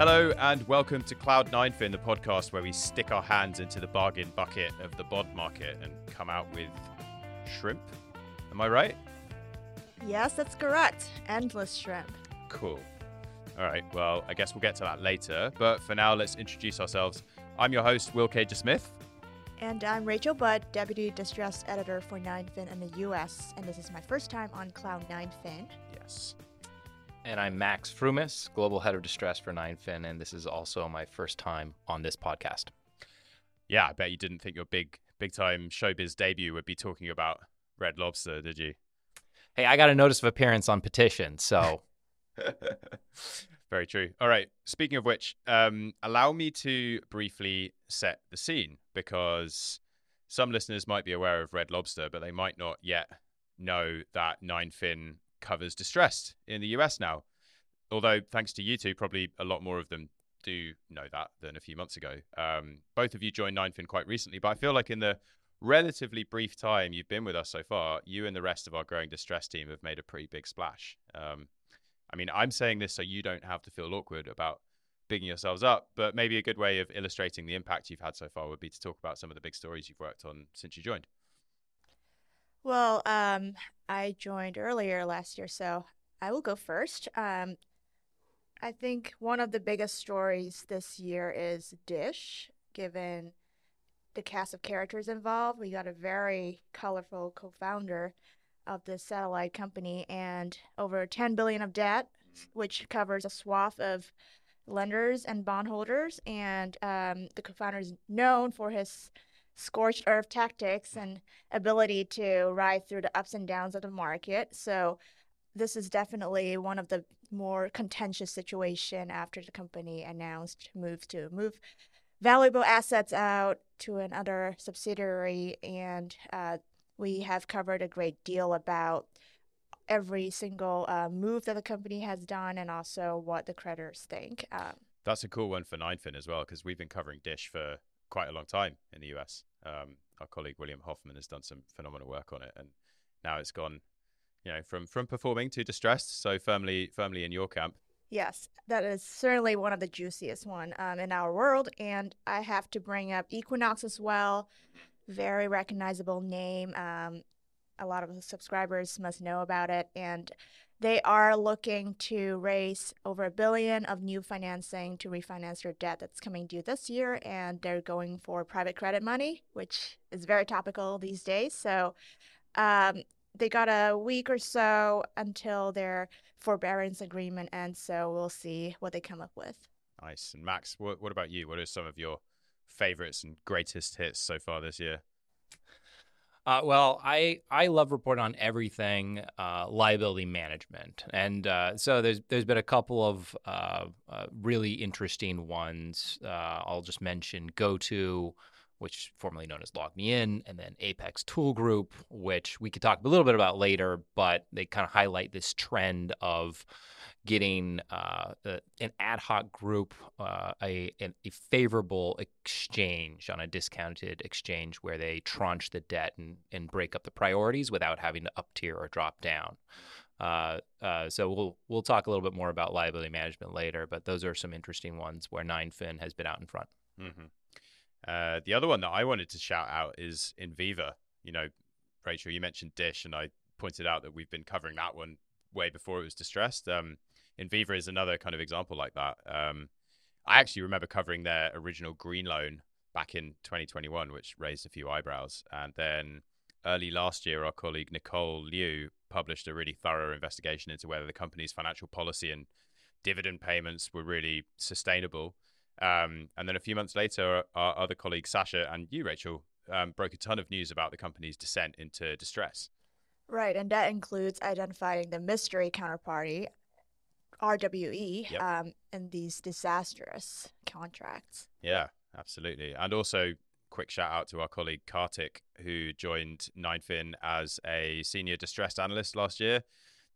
Hello and welcome to Cloud9Fin, the podcast where we stick our hands into the bargain bucket of the bond market and come out with shrimp. Am I right? Yes, that's correct. Endless shrimp. Cool. All right, well, I guess we'll get to that later. But for now, let's introduce ourselves. I'm your host, Will Caiger Smith. And I'm Rachel Butt, Deputy Distress Editor for 9fin in the US, and this is my first time on Cloud9Fin. Yes. And I'm Max Frumes, Global Head of Distress for 9fin, and this is also my first time on this podcast. Yeah, I bet you didn't think your big, big time showbiz debut would be talking about Red Lobster, did you? Hey, I got a notice of appearance on Petition, so. Very true. All right. Speaking of which, um, allow me to briefly set the scene because some listeners might be aware of Red Lobster, but they might not yet know that 9fin covers distressed in the US now. Although, thanks to you two, probably a lot more of them do know that than a few months ago. Um, both of you joined 9fin quite recently, but I feel like in the relatively brief time you've been with us so far, you and the rest of our growing distress team have made a pretty big splash. Um, I mean, I'm saying this so you don't have to feel awkward about bigging yourselves up, but maybe a good way of illustrating the impact you've had so far would be to talk about some of the big stories you've worked on since you joined. Well, um, I joined earlier last year, so I will go first. Um, I think one of the biggest stories this year is Dish, given the cast of characters involved. We got a very colorful co founder of the satellite company and over 10 billion of debt, which covers a swath of lenders and bondholders. And um, the co-founder is known for his scorched earth tactics and ability to ride through the ups and downs of the market. So this is definitely one of the more contentious situation after the company announced moves to move valuable assets out to another subsidiary and uh, we have covered a great deal about every single uh, move that the company has done and also what the creditors think. Um, That's a cool one for 9fin as well, because we've been covering Dish for quite a long time in the US. Um, our colleague William Hoffman has done some phenomenal work on it, and now it's gone, you know, from from performing to distressed. So firmly, firmly in your camp. Yes, that is certainly one of the juiciest one um, in our world, and I have to bring up Equinox as well very recognizable name. Um, a lot of subscribers must know about it, and they are looking to raise over a billion of new financing to refinance their debt that's coming due this year, and they're going for private credit money, which is very topical these days. So um, they got a week or so until their forbearance agreement ends, so we'll see what they come up with. Nice. And Max, what, what about you? What are some of your favorites and greatest hits so far this year? Uh, well, I I love reporting on everything uh, liability management, and uh, so there's there's been a couple of uh, uh, really interesting ones. Uh, I'll just mention GoTo, which formerly known as LogMeIn, and then Apex Tool Group, which we could talk a little bit about later, but they kind of highlight this trend of getting uh, an ad hoc group uh, a, a favorable exchange on a discounted exchange where they tranche the debt and, and break up the priorities without having to up tier or drop down. Uh, uh, so we'll we'll talk a little bit more about liability management later, but those are some interesting ones where 9fin has been out in front. Mm-hmm. Uh, the other one that I wanted to shout out is Enviva. You know, Rachel, you mentioned Dish, and I pointed out that we've been covering that one way before it was distressed. Um, Enviva is another kind of example like that. Um, I actually remember covering their original green loan back in 2021, which raised a few eyebrows. And then early last year, our colleague Nicole Liu published a really thorough investigation into whether the company's financial policy and dividend payments were really sustainable. Um, and then a few months later, our other colleague Sasha and you, Rachel, um, broke a ton of news about the company's descent into distress. Right, and that includes identifying the mystery counterparty, RWE, yep. um, in these disastrous contracts. Yeah, absolutely. And also, quick shout out to our colleague Kartik, who joined 9fin as a senior distressed analyst last year.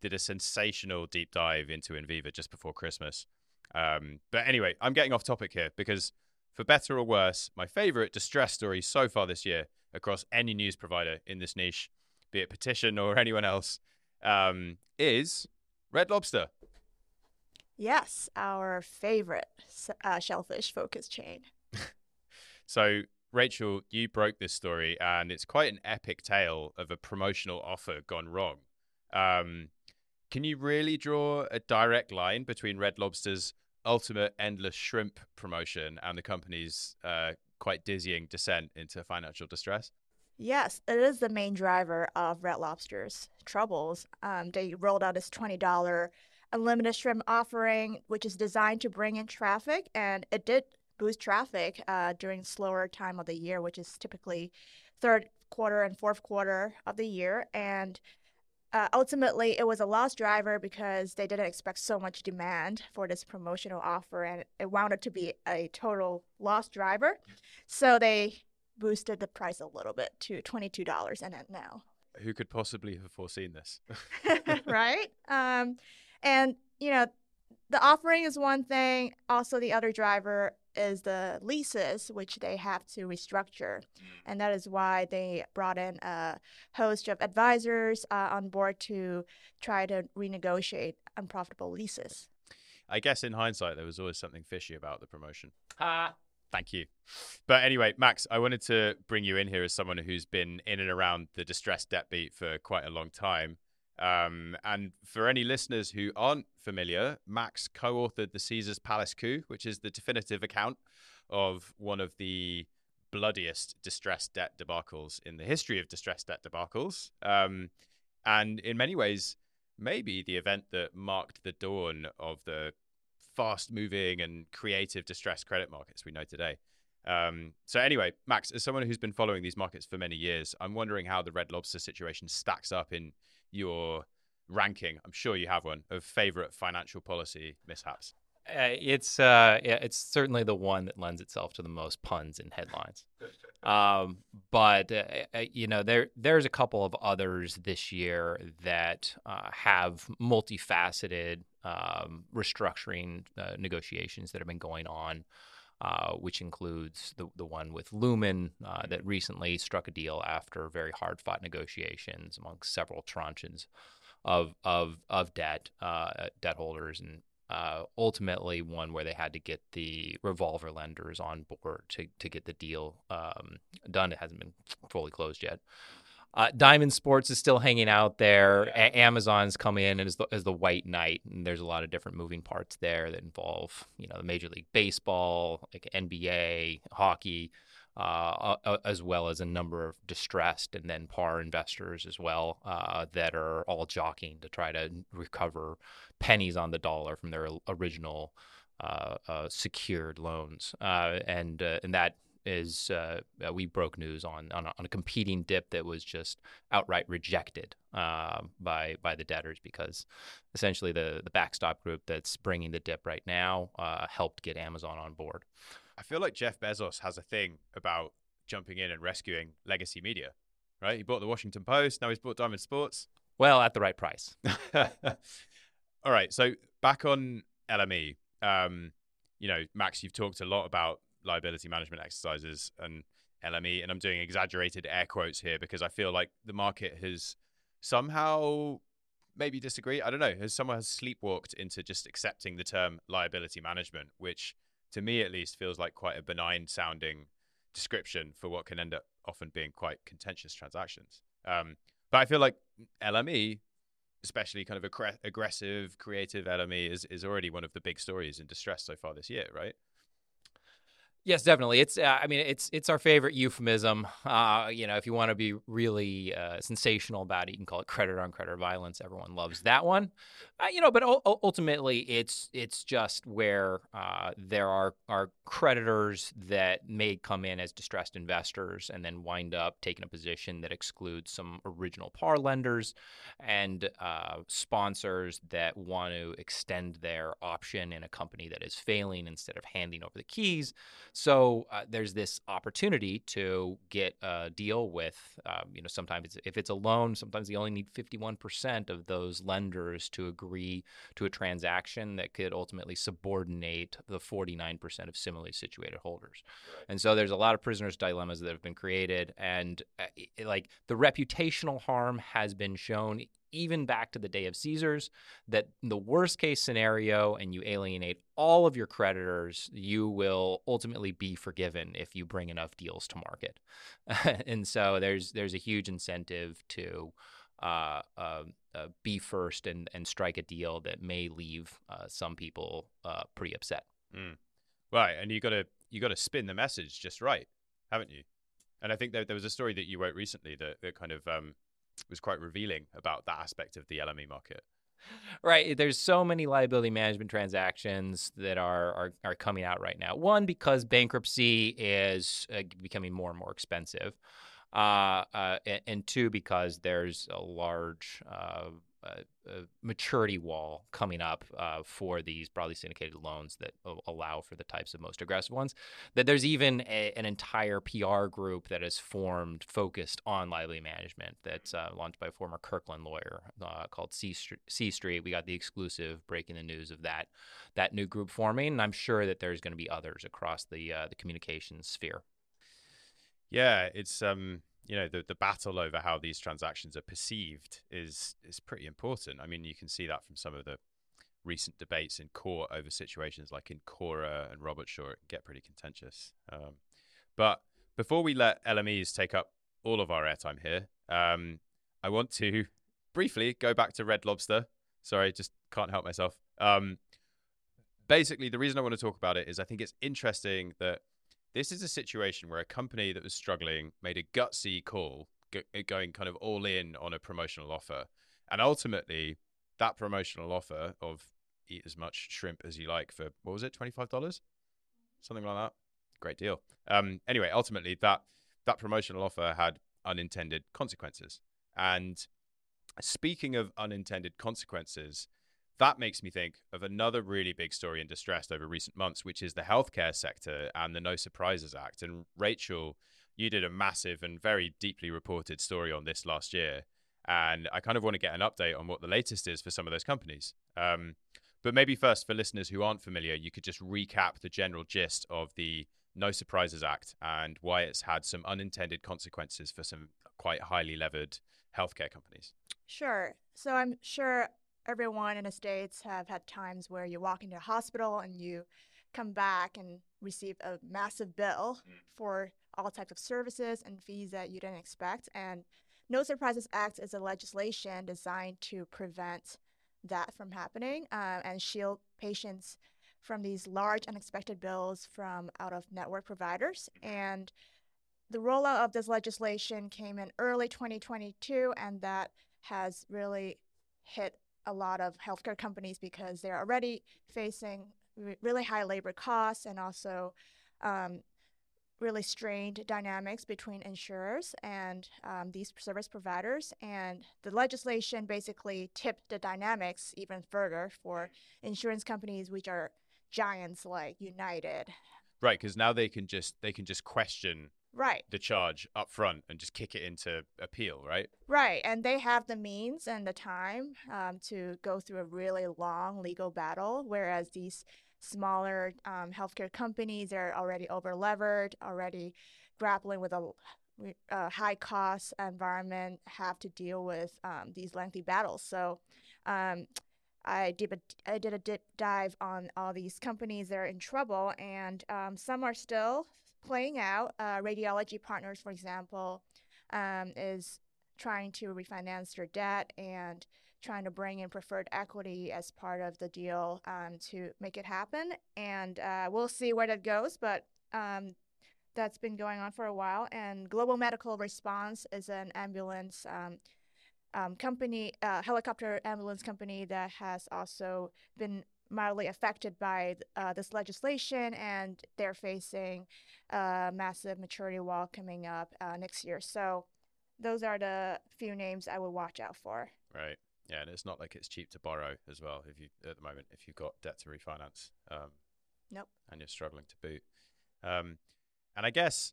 Did a sensational deep dive into Enviva just before Christmas. Um, but anyway, I'm getting off topic here because, for better or worse, my favorite distress story so far this year across any news provider in this niche be it Petition or anyone else, um, is Red Lobster. Yes, our favorite uh, shellfish focus chain. so, Rachel, you broke this story, and it's quite an epic tale of a promotional offer gone wrong. Um, can you really draw a direct line between Red Lobster's ultimate endless shrimp promotion and the company's uh, quite dizzying descent into financial distress? Yes, it is the main driver of Red Lobster's troubles. Um, they rolled out this $20 unlimited shrimp offering, which is designed to bring in traffic, and it did boost traffic uh, during slower time of the year, which is typically third quarter and fourth quarter of the year. And uh, ultimately, it was a lost driver because they didn't expect so much demand for this promotional offer, and it wound up to be a total lost driver. So they boosted the price a little bit to $22 in it now. Who could possibly have foreseen this? right? Um, and, you know, the offering is one thing. Also, the other driver is the leases, which they have to restructure. Mm. And that is why they brought in a host of advisors uh, on board to try to renegotiate unprofitable leases. I guess in hindsight, there was always something fishy about the promotion. Ha! Thank you. But anyway, Max, I wanted to bring you in here as someone who's been in and around the distressed debt beat for quite a long time. Um, and for any listeners who aren't familiar, Max co authored the Caesars Palace coup, which is the definitive account of one of the bloodiest distressed debt debacles in the history of distressed debt debacles. Um, and in many ways, maybe the event that marked the dawn of the fast moving and creative distressed credit markets we know today. Um, so anyway, Max, as someone who's been following these markets for many years, I'm wondering how the Red Lobster situation stacks up in your ranking. I'm sure you have one of favorite financial policy mishaps. Uh, it's uh, yeah, it's certainly the one that lends itself to the most puns and headlines. Um, but uh, uh, you know, there there's a couple of others this year that uh, have multifaceted um, restructuring uh, negotiations that have been going on. Uh, which includes the, the one with Lumen uh, that recently struck a deal after very hard fought negotiations among several tranches of of of debt uh, debt holders and uh, ultimately one where they had to get the revolver lenders on board to to get the deal um, done. It hasn't been fully closed yet. Uh, Diamond Sports is still hanging out there. Yeah. A- Amazon's come in as the, as the white knight, and there's a lot of different moving parts there that involve, you know, the Major League Baseball, like NBA, hockey, uh, uh, as well as a number of distressed and then par investors as well uh, that are all jockeying to try to recover pennies on the dollar from their original uh, uh, secured loans, and and that is uh, uh, we broke news on, on a, on, a, competing dip that was just outright rejected uh, by by the debtors because essentially the the backstop group that's bringing the dip right now uh, helped get Amazon on board. I feel like Jeff Bezos has a thing about jumping in and rescuing legacy media. Right? He bought the Washington Post. Now he's bought Diamond Sports. Well, at the right price. All right. So back on LME. Um, you know, Max, you've talked a lot about liability management exercises and LME, and I'm doing exaggerated air quotes here because I feel like the market has somehow maybe disagree. I don't know. Has someone has sleepwalked into just accepting the term liability management, which to me at least feels like quite a benign sounding description for what can end up often being quite contentious transactions. Um, but I feel like LME, especially kind of aggressive, creative LME, is is already one of the big stories in distress so far this year, right? Yes, definitely. It's uh, I mean it's it's our favorite euphemism. Uh, you know, if you want to be really uh, sensational about it, you can call it credit on credit violence. Everyone loves that one. Uh, you know, but u- ultimately, it's it's just where uh, there are are creditors that may come in as distressed investors and then wind up taking a position that excludes some original par lenders and uh, sponsors that want to extend their option in a company that is failing instead of handing over the keys. So uh, there's this opportunity to get a deal with, um, you know, sometimes it's, if it's a loan, sometimes you only need 51% of those lenders to agree to a transaction that could ultimately subordinate the 49% of similarly situated holders. Right. And so there's a lot of prisoners' dilemmas that have been created, and uh, it, like the reputational harm has been shown even back to the day of Caesars, that the worst case scenario and you alienate all of your creditors, you will ultimately be forgiven if you bring enough deals to market. and so there's there's a huge incentive to uh, uh, uh, be first and, and strike a deal that may leave uh, some people uh, pretty upset. Mm. Right, and you got to you got to spin the message just right, haven't you? And I think there, there was a story that you wrote recently that, that kind of um, was quite revealing about that aspect of the LME market. Right. There's so many liability management transactions that are are, are coming out right now. One because bankruptcy is uh, becoming more and more expensive, uh, uh, and, and, two because there's a large uh, a, maturity wall coming up uh, for these broadly syndicated loans that allow for the types of most aggressive ones. That there's even a, an entire PR group that is formed focused on liability management that's uh, launched by a former Kirkland lawyer uh, called C Street, C Street. We got the exclusive breaking the news of that that new group forming, and I'm sure that there's going to be others across the uh, the communications sphere. Yeah, it's um you know the the battle over how these transactions are perceived is is pretty important. I mean, you can see that from some of the recent debates in court over situations like Incora and Robertshaw get pretty contentious. Um, but before we let LMEs take up all of our airtime here, um, I want to briefly go back to Red Lobster. Sorry, just can't help myself. Um, basically, the reason I want to talk about it is I think it's interesting that this is a situation where a company that was struggling made a gutsy call, g- going kind of all in on a promotional offer. And ultimately, that promotional offer of eat as much shrimp as you like for what was it, $25? Something like that. Great deal. Um, anyway, ultimately, that, that promotional offer had unintended consequences. And speaking of unintended consequences, that makes me think of another really big story in distress over recent months, which is the healthcare sector and the No Surprises Act. And Rachel, you did a massive and very deeply reported story on this last year. And I kind of want to get an update on what the latest is for some of those companies. Um, but maybe first, for listeners who aren't familiar, you could just recap the general gist of the No Surprises Act and why it's had some unintended consequences for some quite highly levered healthcare companies. Sure. So I'm sure everyone in the States have had times where you walk into a hospital and you come back and receive a massive bill mm. for all types of services and fees that you didn't expect. And No Surprises Act is a legislation designed to prevent that from happening uh, and shield patients from these large unexpected bills from out of network providers. And the rollout of this legislation came in early 2022, and that has really hit a lot of healthcare companies because they're already facing really high labor costs and also um, really strained dynamics between insurers and um, these service providers. And the legislation basically tipped the dynamics even further for insurance companies, which are giants like United. Right, because now they can just they can just question right. the charge up front and just kick it into appeal right? Right and they have the means and the time um, to go through a really long legal battle whereas these smaller um, healthcare companies are already over levered already grappling with a, a, high cost environment have to deal with um, these lengthy battles. So um, I did a, I did a deep dive on all these companies that are in trouble, and um, some are still playing out. Uh, Radiology Partners, for example, um, is trying to refinance their debt and trying to bring in preferred equity as part of the deal um, to make it happen. And uh, we'll see where that goes, but um, that's been going on for a while. And Global Medical Response is an ambulance um, um company, uh, helicopter ambulance company that has also been mildly affected by uh, this legislation, and they're facing a massive maturity wall coming up uh, next year. So those are the few names I would watch out for. Right. Yeah, and it's not like it's cheap to borrow as well. If you at the moment, if you've got debt to refinance, um, nope, and you're struggling to boot, um, and I guess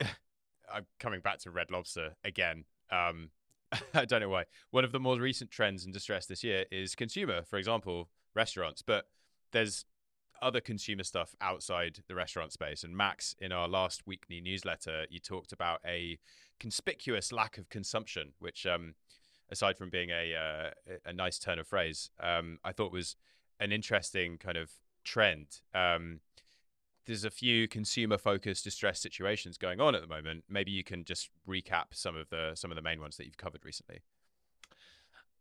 I'm coming back to Red Lobster again. Um, I don't know why. One of the more recent trends in distress this year is consumer. For example, restaurants, but there's other consumer stuff outside the restaurant space. And Max, in our last weekly newsletter, you talked about a conspicuous lack of consumption, which um, aside from being a uh, a nice turn of phrase, um, I thought was an interesting kind of trend. Um, there's a few consumer focused distress situations going on at the moment. Maybe you can just recap some of the some of the main ones that you've covered recently.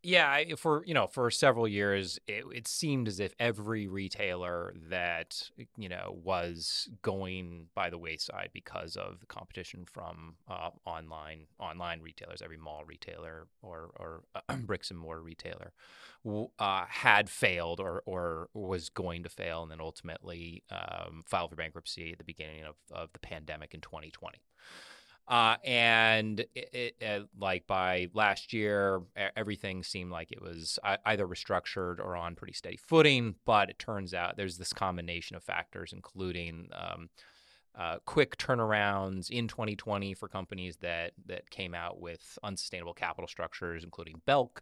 Yeah, for you know, for several years, it, it, seemed as if every retailer that you know was going by the wayside because of the competition from uh, online online retailers, every mall retailer or or uh, bricks and mortar retailer, uh, had failed or or was going to fail, and then ultimately um, filed for bankruptcy at the beginning of, of the pandemic in 2020. Uh, and it, it, it, like by last year, everything seemed like it was either restructured or on pretty steady footing. But it turns out there's this combination of factors, including um, uh, quick turnarounds in 2020 for companies that that came out with unsustainable capital structures, including Belk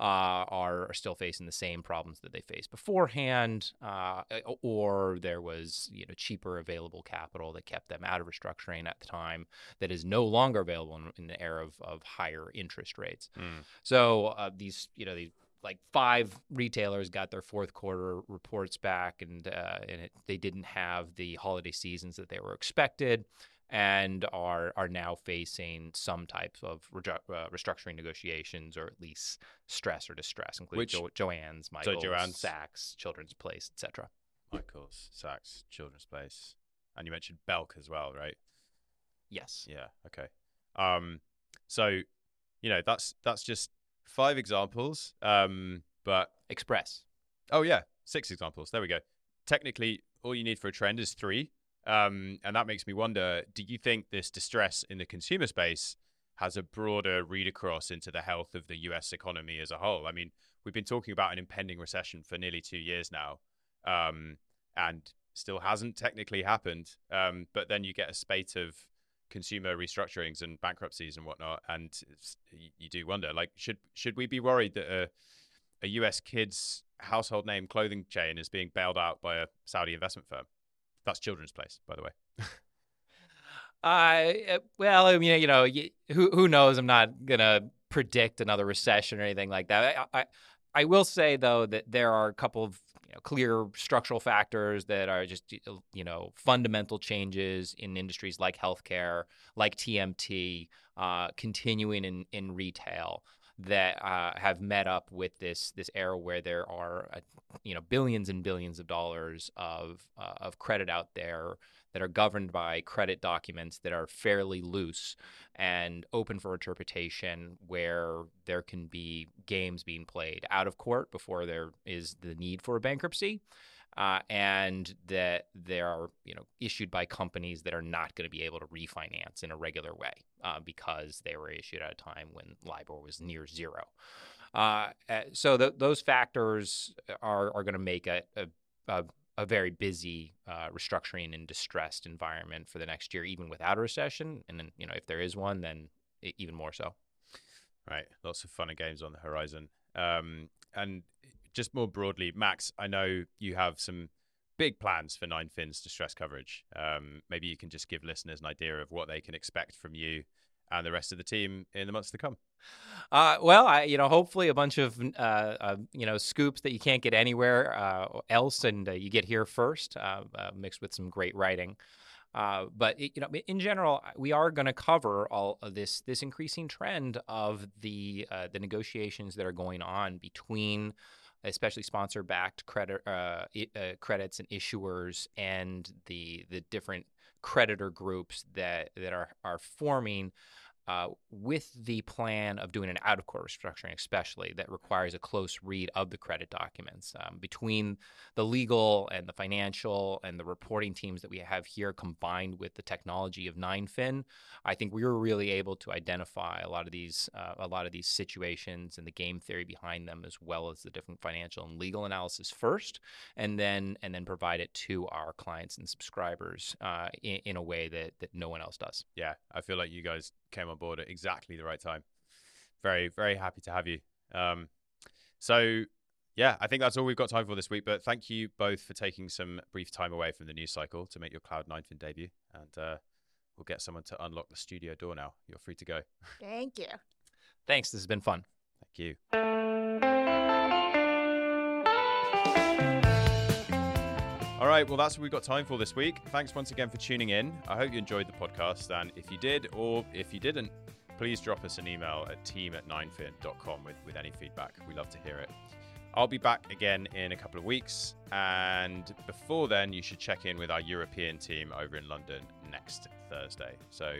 uh, are, are still facing the same problems that they faced beforehand, uh, or there was you know cheaper available capital that kept them out of restructuring at the time that is no longer available in, in the era of, of higher interest rates. Mm. So uh, these you know these like five retailers got their fourth quarter reports back, and uh, and it, they didn't have the holiday seasons that they were expected and are are now facing some type of reju- uh, restructuring negotiations or at least stress or distress, including Which, jo- Joann's, Michael's, so Joann's, Saks, Children's Place, etc. Michael's, Saks, Children's Place, and you mentioned Belk as well, right? Yes. Yeah. Okay. Um, so you know that's that's just five examples, um, but Express. Oh yeah, six examples. There we go. Technically, all you need for a trend is three. Um, and that makes me wonder do you think this distress in the consumer space has a broader read across into the health of the US economy as a whole? I mean, we've been talking about an impending recession for nearly two years now, um, and still hasn't technically happened. Um, but then you get a spate of consumer restructurings and bankruptcies and whatnot, and you do wonder, like, should should we be worried that a, a US kids household name clothing chain is being bailed out by a Saudi investment firm? That's Children's Place, by the way. uh, well, I mean, you know, who who knows? I'm not gonna predict another recession or anything like that. I, I, I will say though that there are a couple of you know, clear structural factors that are just you know fundamental changes in industries like healthcare, like TMT, uh, continuing in in retail that uh, have met up with this this era where there are uh, you know billions and billions of dollars of uh, of credit out there that are governed by credit documents that are fairly loose and open for interpretation where there can be games being played out of court before there is the need for a bankruptcy uh, and that they are you know issued by companies that are not going to be able to refinance in a regular way uh, because they were issued at a time when LIBOR was near zero. Uh, eh, so th- those factors are are going to make a, a, a a very busy uh, restructuring and distressed environment for the next year, even without a recession. And then, you know, if there is one, then even more so. Right, lots of fun and games on the horizon. Um, and just more broadly, Max, I know you have some big plans for Nine Fins distress coverage. Um, maybe you can just give listeners an idea of what they can expect from you and the rest of the team in the months to come. Uh, well, I, you know, hopefully a bunch of uh, uh, you know scoops that you can't get anywhere uh, else, and uh, you get here first, uh, mixed with some great writing. but it, you know, in general, we are going to cover all this this increasing trend of the the negotiations that are going on between especially sponsor backed credit uh, uh, credits and issuers and the the different creditor groups that that are are forming uh, with the plan of doing an out of court restructuring, especially that requires a close read of the credit documents um, between the legal and the financial and the reporting teams that we have here, combined with the technology of NineFin. I think we were really able to identify a lot of these uh, a lot of these situations and the game theory behind them, as well as the different financial and legal analysis first, and then and then provide it to our clients and subscribers uh, in, in a way that that no one else does. Yeah, I feel like you guys came on board at exactly the right time. Very, very happy to have you. Um, so, yeah, I think that's all we've got time for this week. But thank you both for taking some brief time away from the news cycle to make your Cloud Nine Fin debut. And uh, we'll get someone to unlock the studio door now. You're free to go. Thank you. Thanks. This has been fun. Thank you. All right, well, that's what we've got time for this week. Thanks once again for tuning in. I hope you enjoyed the podcast. And if you did, or if you didn't, please drop us an email at team at ninefin.com with, with any feedback. We love to hear it. I'll be back again in a couple of weeks. And before then, you should check in with our European team over in London next Thursday. So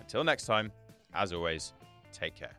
until next time, as always, take care.